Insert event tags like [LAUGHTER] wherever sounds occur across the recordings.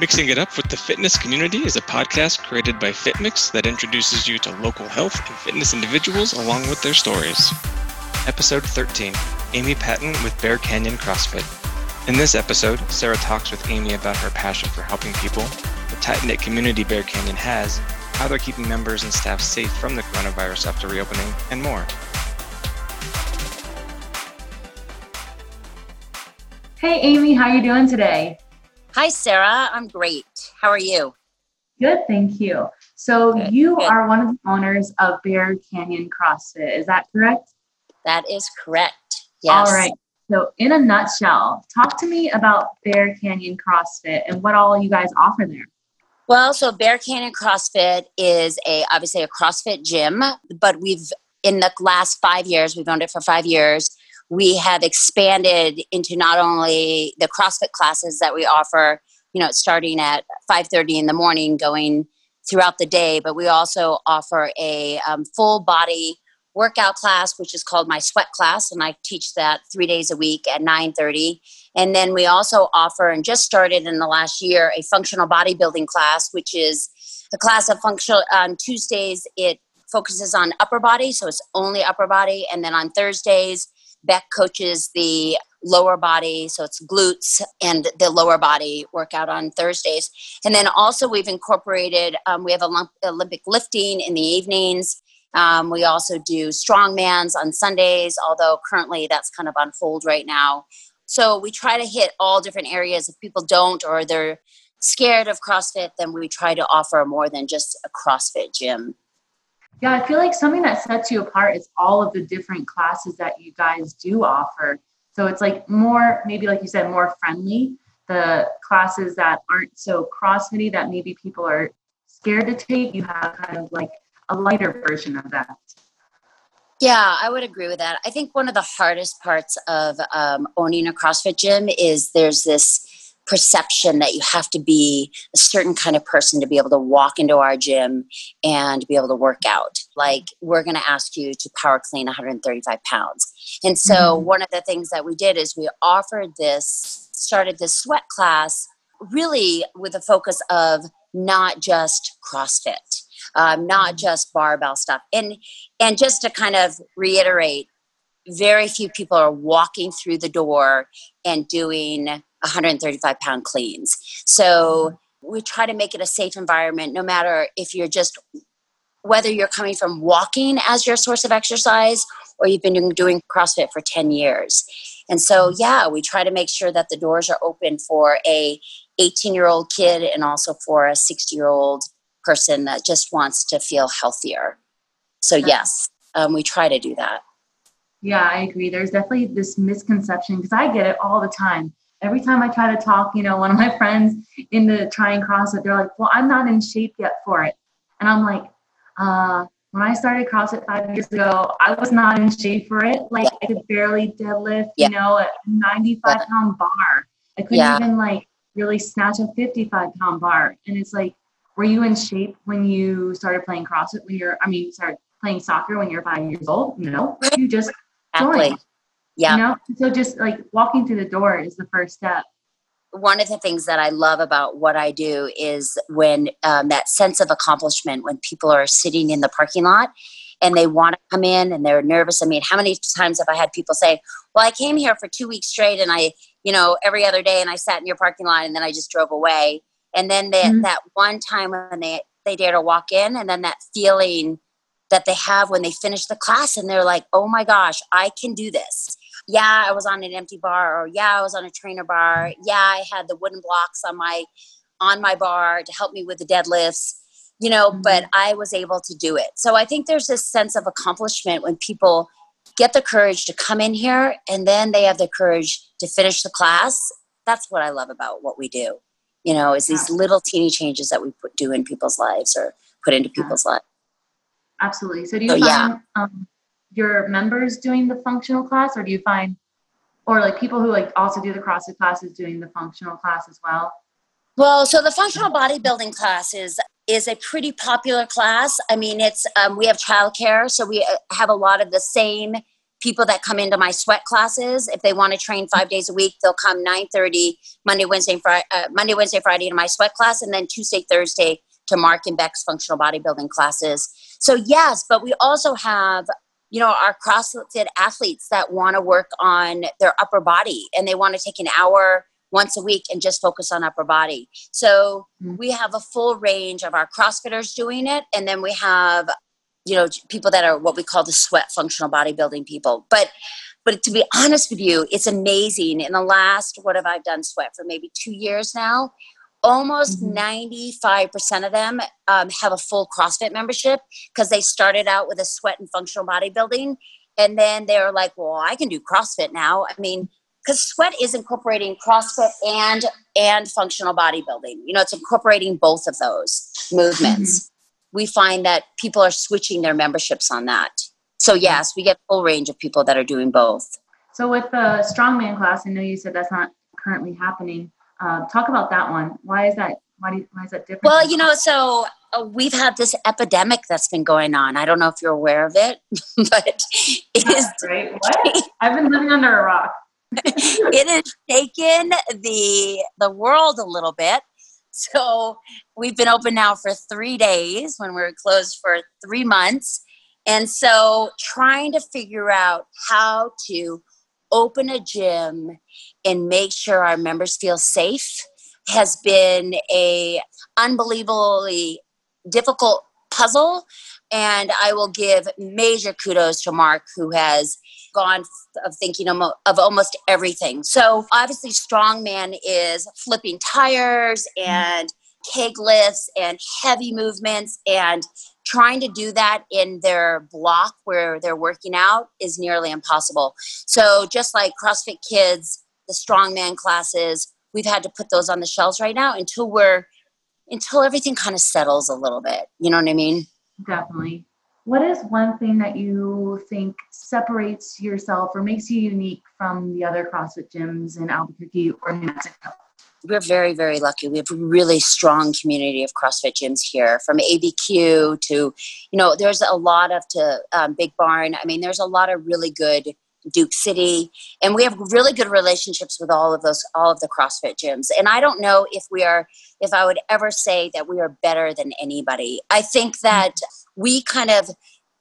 Mixing It Up with the Fitness Community is a podcast created by FitMix that introduces you to local health and fitness individuals along with their stories. Episode 13 Amy Patton with Bear Canyon CrossFit. In this episode, Sara talks with Amy about her passion for helping people, the tight knit community Bear Canyon has, how they're keeping members and staff safe from the coronavirus after reopening, and more. Hey Amy, how you doing today? Hi Sara, I'm great. How are you? Good, thank you. So good, you good. are one of the owners of Bear Canyon CrossFit, is that correct? That is correct. Yes. All right. So in a nutshell, talk to me about Bear Canyon CrossFit and what all you guys offer there. Well, so Bear Canyon CrossFit is a obviously a CrossFit gym, but we've in the last five years, we've owned it for five years we have expanded into not only the CrossFit classes that we offer, you know, starting at 5:30 in the morning, going throughout the day, but we also offer a um, full body workout class, which is called my sweat class, and I teach that three days a week at 9:30. And then we also offer, and just started in the last year, a functional bodybuilding class, which is a class of functional on Tuesdays. It focuses on upper body, so it's only upper body, and then on Thursdays Beck coaches the lower body, so it's glutes and the lower body workout on Thursdays. And then also, we've incorporated, um, we have Olympic lifting in the evenings. Um, we also do strongmans on Sundays, although currently that's kind of on hold right now. So we try to hit all different areas. If people don't or they're scared of CrossFit, then we try to offer more than just a CrossFit gym. Yeah, I feel like something that sets you apart is all of the different classes that you guys do offer. So it's like more, maybe like you said, more friendly. The classes that aren't so CrossFitty that maybe people are scared to take, you have kind of like a lighter version of that. Yeah, I would agree with that. I think one of the hardest parts of um, owning a CrossFit gym is there's this perception that you have to be a certain kind of person to be able to walk into our gym and be able to work out. Like, we're going to ask you to power clean 135 pounds. And so, mm-hmm. one of the things that we did is we offered this, started this sweat class really with a focus of not just CrossFit. Um, not mm-hmm. just barbell stuff and and just to kind of reiterate very few people are walking through the door and doing 135 pound cleans. So we try to make it a safe environment, no matter if you're just whether you're coming from walking as your source of exercise or you've been doing CrossFit for 10 years. And so, yeah, we try to make sure that the doors are open for a 18 year old kid and also for a 60 year old person that just wants to feel healthier. So, yes, um, we try to do that. Yeah, I agree. There's definitely this misconception because I get it all the time every time I try to talk, you know, one of my [LAUGHS] friends into trying CrossFit, they're like, well, I'm not in shape yet for it. And I'm like, uh, when I started CrossFit five years ago, I was not in shape for it. Like I could barely deadlift, yeah. you know, a 95 pound bar. I couldn't yeah. even like really snatch a 55 pound bar. And it's like, were you in shape when you started playing CrossFit when you're, I mean, you started playing soccer when you're five years old? No, you just exactly. joined. Yeah. You know? So just like walking through the door is the first step. One of the things that I love about what I do is when um, that sense of accomplishment when people are sitting in the parking lot and they want to come in and they're nervous. I mean, how many times have I had people say, Well, I came here for two weeks straight and I, you know, every other day and I sat in your parking lot and then I just drove away. And then they, mm-hmm. that one time when they, they dare to walk in and then that feeling that they have when they finish the class and they're like, Oh my gosh, I can do this yeah, I was on an empty bar, or yeah, I was on a trainer bar. Yeah, I had the wooden blocks on my on my bar to help me with the deadlifts, you know, mm-hmm. but I was able to do it. So I think there's this sense of accomplishment when people get the courage to come in here and then they have the courage to finish the class. That's what I love about what we do. You know, is these little teeny changes that we put do in people's lives or put into people's lives. Absolutely. So do you so, find yeah. um, your members doing the functional class or do you find or like people who like also do the CrossFit classes doing the functional class as well? Well, so the functional bodybuilding class is is a pretty popular class. I mean, it's um, we have childcare, so we uh, have a lot of the same people that come into my sweat classes if they want to train five days a week they'll come 9.30 monday wednesday friday uh, monday wednesday friday to my sweat class and then tuesday thursday to mark and beck's functional bodybuilding classes so yes but we also have you know our crossfit athletes that want to work on their upper body and they want to take an hour once a week and just focus on upper body. So mm-hmm. we have a full range of our crossfitters doing it and then we have you know people that are what we call the sweat functional bodybuilding people. But but to be honest with you it's amazing. In the last what have i done sweat for? Maybe two years now almost mm-hmm. 95% of them um, have a full crossfit membership because they started out with a sweat and functional bodybuilding and then they're like well i can do crossfit now i mean because sweat is incorporating crossfit and and functional bodybuilding you know it's incorporating both of those movements mm-hmm we find that people are switching their memberships on that. So yes, we get a full range of people that are doing both. So with the strongman class, I know you said that's not currently happening. Uh, talk about that one. Why is that? Why, do, why is that different? Well, you know, so uh, we've had this epidemic that's been going on. I don't know if you're aware of it, [LAUGHS] but it is [LAUGHS] great. What? I've been living under a rock. [LAUGHS] it has taken the the world a little bit so we've been open now for three days when we were closed for three months. And so trying to figure out how to open a gym and make sure our members feel safe has been a unbelievably difficult puzzle and i will give major kudos to mark who has gone of thinking of, of almost everything. So obviously, strongman is flipping tires and mm-hmm. keg lifts and heavy movements and trying to do that in their block where they're working out is nearly impossible. So just like CrossFit Kids, the strongman classes, we've had to put those on the shelves right now until we're until everything kind of settles a little bit. You know what I mean? Definitely. What is one thing that you think separates yourself or makes you unique from the other CrossFit gyms in Albuquerque or New Mexico? We're very, very lucky. We have a really strong community of CrossFit gyms here, from ABQ to, you know, there's a lot of to um, Big Barn. I mean, there's a lot of really good Duke City, and we have really good relationships with all of those, all of the CrossFit gyms. And I don't know if we are, if I would ever say that we are better than anybody. I think that we kind of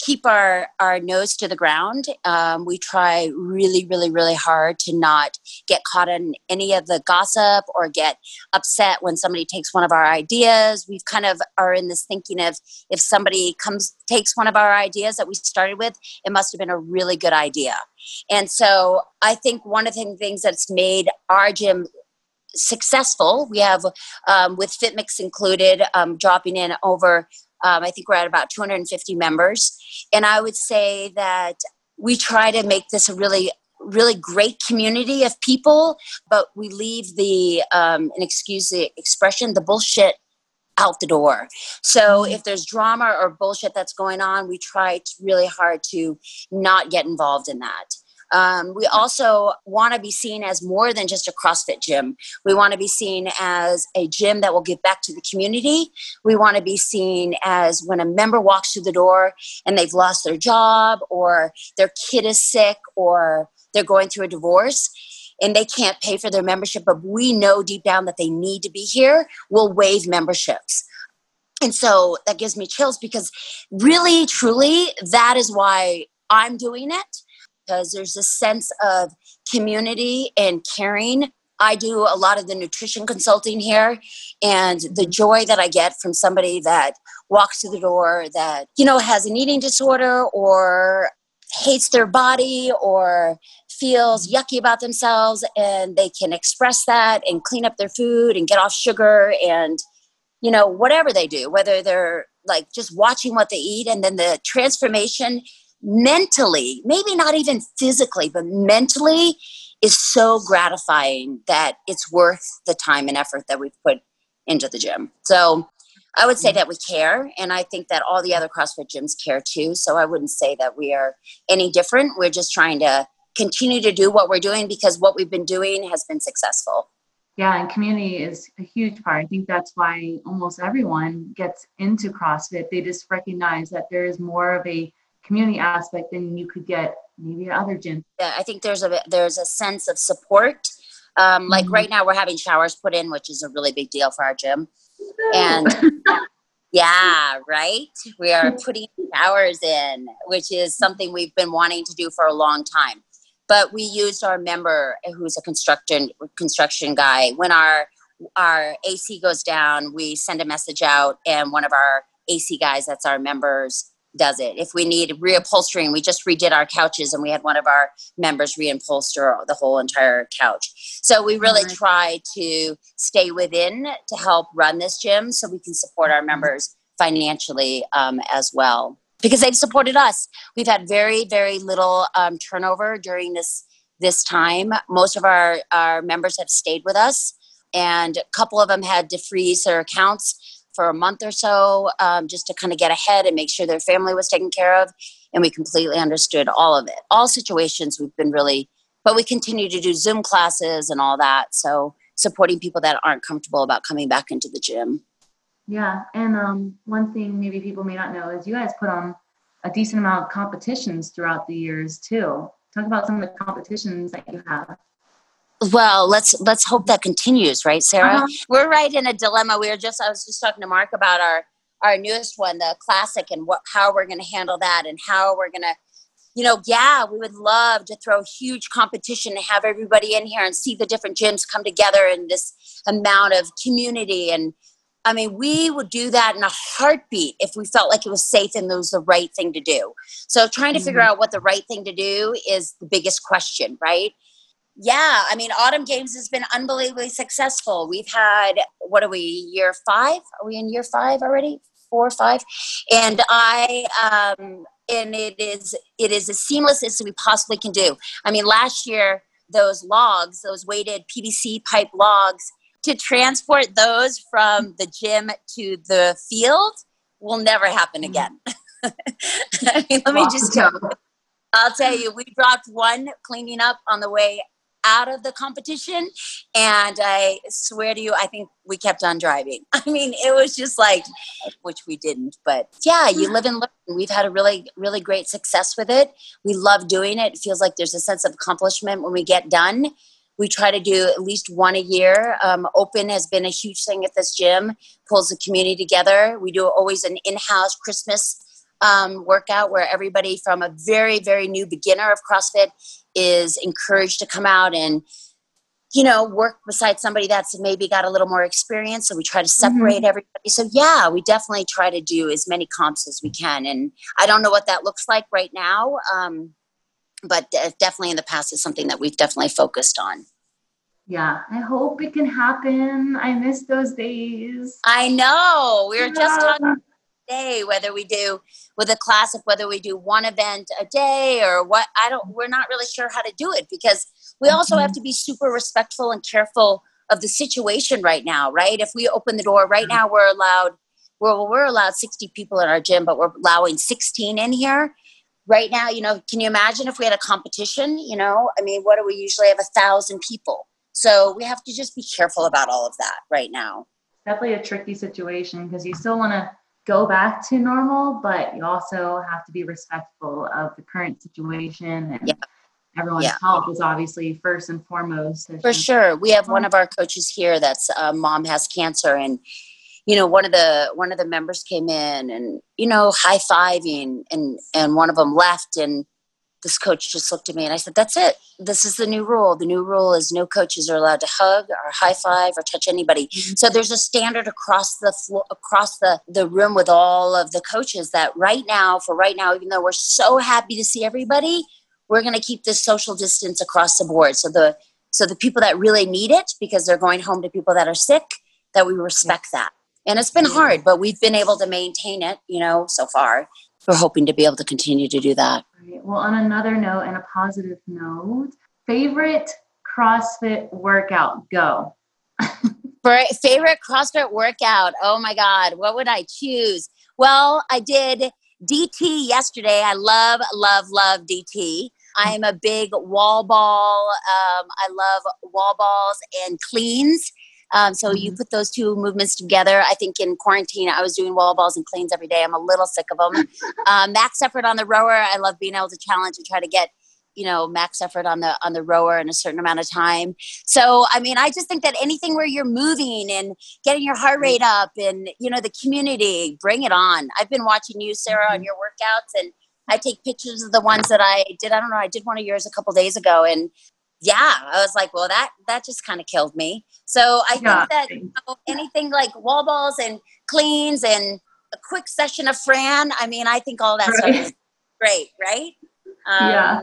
keep our, our nose to the ground. Um, we try really, really, really hard to not get caught in any of the gossip or get upset when somebody takes one of our ideas. We've kind of are in this thinking of if somebody comes takes one of our ideas that we started with, it must have been a really good idea. And so I think one of the things that's made our gym successful. We have, um, with FitMix included, um, dropping in over um, I think we're at about 250 members. And I would say that we try to make this a really really great community of people but we leave the um, and excuse the expression the bullshit out the door so mm-hmm. if there's drama or bullshit that's going on we try really hard to not get involved in that um, we also want to be seen as more than just a CrossFit gym. We want to be seen as a gym that will give back to the community. We want to be seen as when a member walks through the door and they've lost their job or their kid is sick or they're going through a divorce and they can't pay for their membership, but we know deep down that they need to be here, we'll waive memberships. And so that gives me chills because really, truly, that is why I'm doing it because there's a sense of community and caring. I do a lot of the nutrition consulting here, and the mm-hmm. joy that I get from somebody that walks through the door that, you know, has an eating disorder or hates their body or feels mm-hmm. yucky about themselves and they can express that and clean up their food and get off sugar and you know whatever they do whether they're like just watching what they eat and then the transformation mentally, maybe not even physically, but mentally is so gratifying that it's worth the time and effort that we've put into the gym. So I would say mm-hmm. that we care, and I think that all the other CrossFit gyms care too. So I wouldn't say that we are any different. We're just trying to continue to do what we're doing because what we've been doing has been successful. Yeah, and community is a huge part. I think that's why almost everyone gets into CrossFit. They just recognize that there is more of a community aspect then you could get maybe other gym. Yeah, I think there's a there's a sense of support. Um, like Mhm. right now, we're having showers put in, which is a really big deal for our gym. And [LAUGHS] yeah, right. We are putting showers in, which is something we've been wanting to do for a long time. But we used our member, who's a construction construction guy. When our our AC goes down, we send a message out, and one of our AC guys, that's our members, does it. If we need reupholstering, we just redid our couches, and we had one of our members reupholster the whole entire couch. So we really try to stay within to help run this gym, so we can support our members financially um, as well because they've supported us. We've had very, very little um, turnover during this this time. Most of our our members have stayed with us, and a couple of them had to freeze their accounts for a month or so um, just to kind of get ahead and make sure their family was taken care of. And we completely understood all of it. All situations we've been really, but we continue to do Zoom classes and all that. So supporting people that aren't comfortable about coming back into the gym. Yeah, and um, one thing maybe people may not know is you guys put on a decent amount of competitions throughout the years too. Talk about some of the competitions that you have. Well, let's let's hope that continues, right, Sara? Uh-huh. We're right in a dilemma. We were just I was just talking to Mark about our our newest one, the classic, and what how we're going to handle that, and how we're going to, you know, yeah, we would love to throw huge competition and have everybody in here and see the different gyms come together in this amount of community and. I mean, we would do that in a heartbeat if we felt like it was safe and it was the right thing to do. So, trying to figure Mhm. out what the right thing to do is the biggest question, right? Yeah, I mean, Autumn Games has been unbelievably successful. We've had what are we year five? Are we in year five already? Four or five? And I um, and it is it is as seamless as we possibly can do. I mean, last year those logs, those weighted PVC pipe logs, to transport those from the gym to the field will never happen Mhm. again. [LAUGHS] I mean, let me just tell you. I'll tell you, we dropped one cleaning up on the way out of the competition, and I swear to you, I think we kept on driving. [LAUGHS] I mean, it was just like, which we didn't, but yeah, you live and learn. We've had a really, really great success with it. We love doing it. It feels like there's a sense of accomplishment when we get done. We try to do at least one a year. Um, Open has been a huge thing at this gym, pulls the community together. We do always an in house Christmas um, workout where everybody from a very, very new beginner of CrossFit is encouraged to come out and, you know, work beside somebody that's maybe got a little more experience. So we try to separate everybody. So, yeah, we definitely try to do as many comps as we can. And I don't know what that looks like right now. Um, but definitely in the past is something that we've definitely focused on. Yeah, I hope it can happen. I miss those days. I know. We were just talking day whether we do with a classic whether we do one event a day or what i don't we're not really sure how to do it because we also have to be super respectful and careful of the situation right now right? If we open the door right mm-hmm. now we're allowed we're, we're allowed 60 people in our gym but we're allowing 16 in here. Right now you know can you imagine if we had a competition you know? I mean what do we usually have? A thousand people. So we have to just be careful about all of that right now. Definitely a tricky situation because you still want to go back to normal, but you also have to be respectful of the current situation and Yeah. everyone's Yeah. health is obviously first and foremost. There's For sure, we have one of our coaches here that's uh, mom has cancer, and you know one of the one of the members came in and you know high fiving, and and one of them left, and this coach just looked at me and I said, "That's it. This is the new rule. The new rule is no coaches are allowed to hug or high five or touch anybody." Mhm. So there's a standard across the floor, across the the room with all of the coaches that right now, for right now, even though we're so happy to see everybody, we're going to keep this social distance across the board. So the so the people that really need it because they're going home to people that are sick, that we respect that. And it's been hard, but we've been able to maintain it, you know, so far. We're hoping to be able to continue to do that. Right. Well, on another note and a positive note, favorite CrossFit workout, go. [LAUGHS] Favorite CrossFit workout, oh my God, what would I choose? Well, I did DT yesterday. I love, love, love DT. I'm a big wall ball. Um, I love wall balls and cleans. Um, so you Mhm. put those two movements together. I think in quarantine, I was doing wall balls and cleans every day. I'm a little sick of them. um, max effort on the rower. I love being able to challenge and try to get you know max effort on the on the rower in a certain amount of time so i mean i just think that anything where you're moving and getting your heart rate up and you know the community bring it on i've been watching you sara on mm-hmm. your workouts and i take pictures of the ones that i did i don't know i did one of yours a couple days ago and yeah i was like well that that just kind of killed me so i yeah. think that you know, anything like wall balls and cleans and a quick session of fran i mean i think all that right. stuff is great right um, yeah.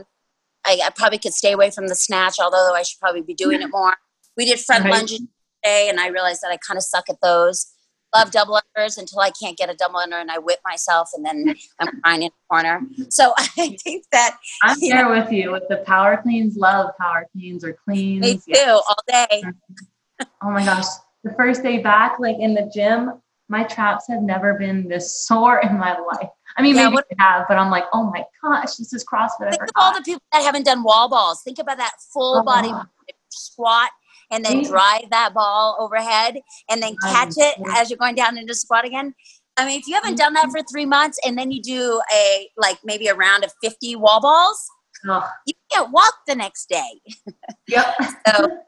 I, I, probably could stay away from the snatch, although I should probably be doing it more. We did front right. lunges today, and I realized that I kind of suck at those. Love double unders until I can't get a double under, and I whip myself, and then I'm crying in the corner. So [LAUGHS] I think that I'm there know, with you with the power cleans. Love power cleans or cleans. Me too, yeah. all day. oh my gosh, the first day back, like in the gym, my traps have never been this sore in my life. I mean, yeah, maybe what, they have, but I'm like, oh my gosh, this is CrossFit. Think of all the people that haven't done wall balls. Think about that full oh, body squat and then drive that ball overhead and then catch it as you're going down into squat again. I mean, if you haven't done that for three months and then you do a like maybe a round of 50 wall balls, oh. you can't walk the next day. [LAUGHS] Yep. so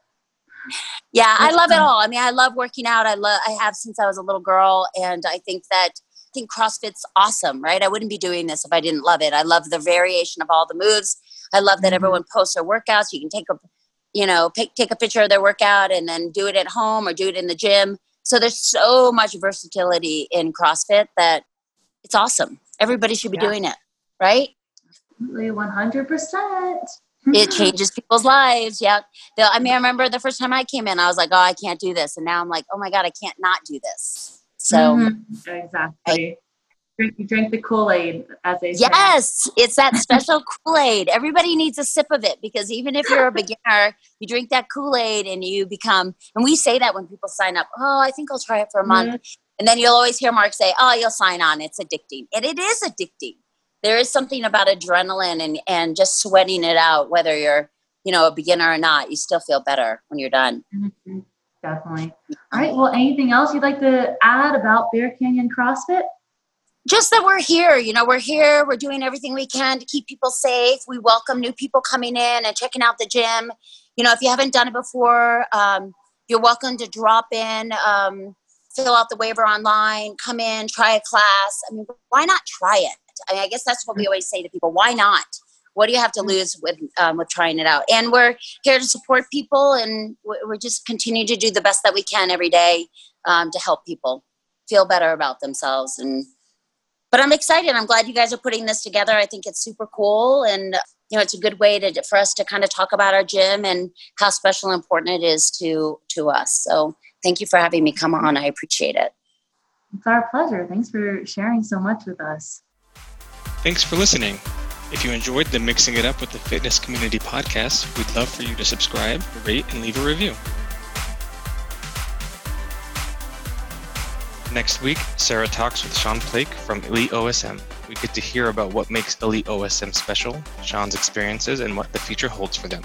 yeah, I love it all. I mean, I love working out. I love I have since I was a little girl and I think that I think CrossFit's awesome, right? I wouldn't be doing this if I didn't love it. I love the variation of all the moves. I love that mm-hmm. everyone posts their workouts. You can take a you know, pick, take a picture of their workout and then do it at home or do it in the gym. So there's so much versatility in CrossFit that it's awesome. Everybody should be yeah. doing it, right? Absolutely, 100% it [LAUGHS] changes people's lives. Yeah. I mean, I remember the first time I came in, I was like, oh, I can't do this. And now I'm like, oh my God, I can't not do this. So, mm-hmm. exactly. I, drink, drink the Kool Aid, as they say. Yes, it's that special [LAUGHS] Kool Aid. Everybody needs a sip of it because even if you're a [LAUGHS] beginner, you drink that Kool Aid and you become, and we say that when people sign up, oh, I think I'll try it for a month. Mm-hmm. And then you'll always hear Mark say, oh, you'll sign on. It's addicting. And it is addicting there is something about adrenaline and and just sweating it out whether you're you know a beginner or not you still feel better when you're done mm-hmm. definitely all right well anything else you'd like to add about bear canyon crossfit just that we're here you know we're here we're doing everything we can to keep people safe we welcome new people coming in and checking out the gym you know if you haven't done it before um, you're welcome to drop in um, fill out the waiver online come in try a class i mean why not try it I, mean, I guess that's what we always say to people. Why not? What do you have to lose with um, with trying it out? And we're here to support people, and we're just continue to do the best that we can every day um, to help people feel better about themselves. And but I'm excited. I'm glad you guys are putting this together. I think it's super cool, and you know, it's a good way to for us to kind of talk about our gym and how special and important it is to to us. So thank you for having me come on. I appreciate it. It's our pleasure. Thanks for sharing so much with us. Thanks for listening. If you enjoyed the Mixing It Up with the Fitness Community podcast, we'd love for you to subscribe, rate, and leave a review. Next week, Sara talks with Sean Plake from Elite OSM. We get to hear about what makes Elite OSM special, Sean's experiences, and what the future holds for them.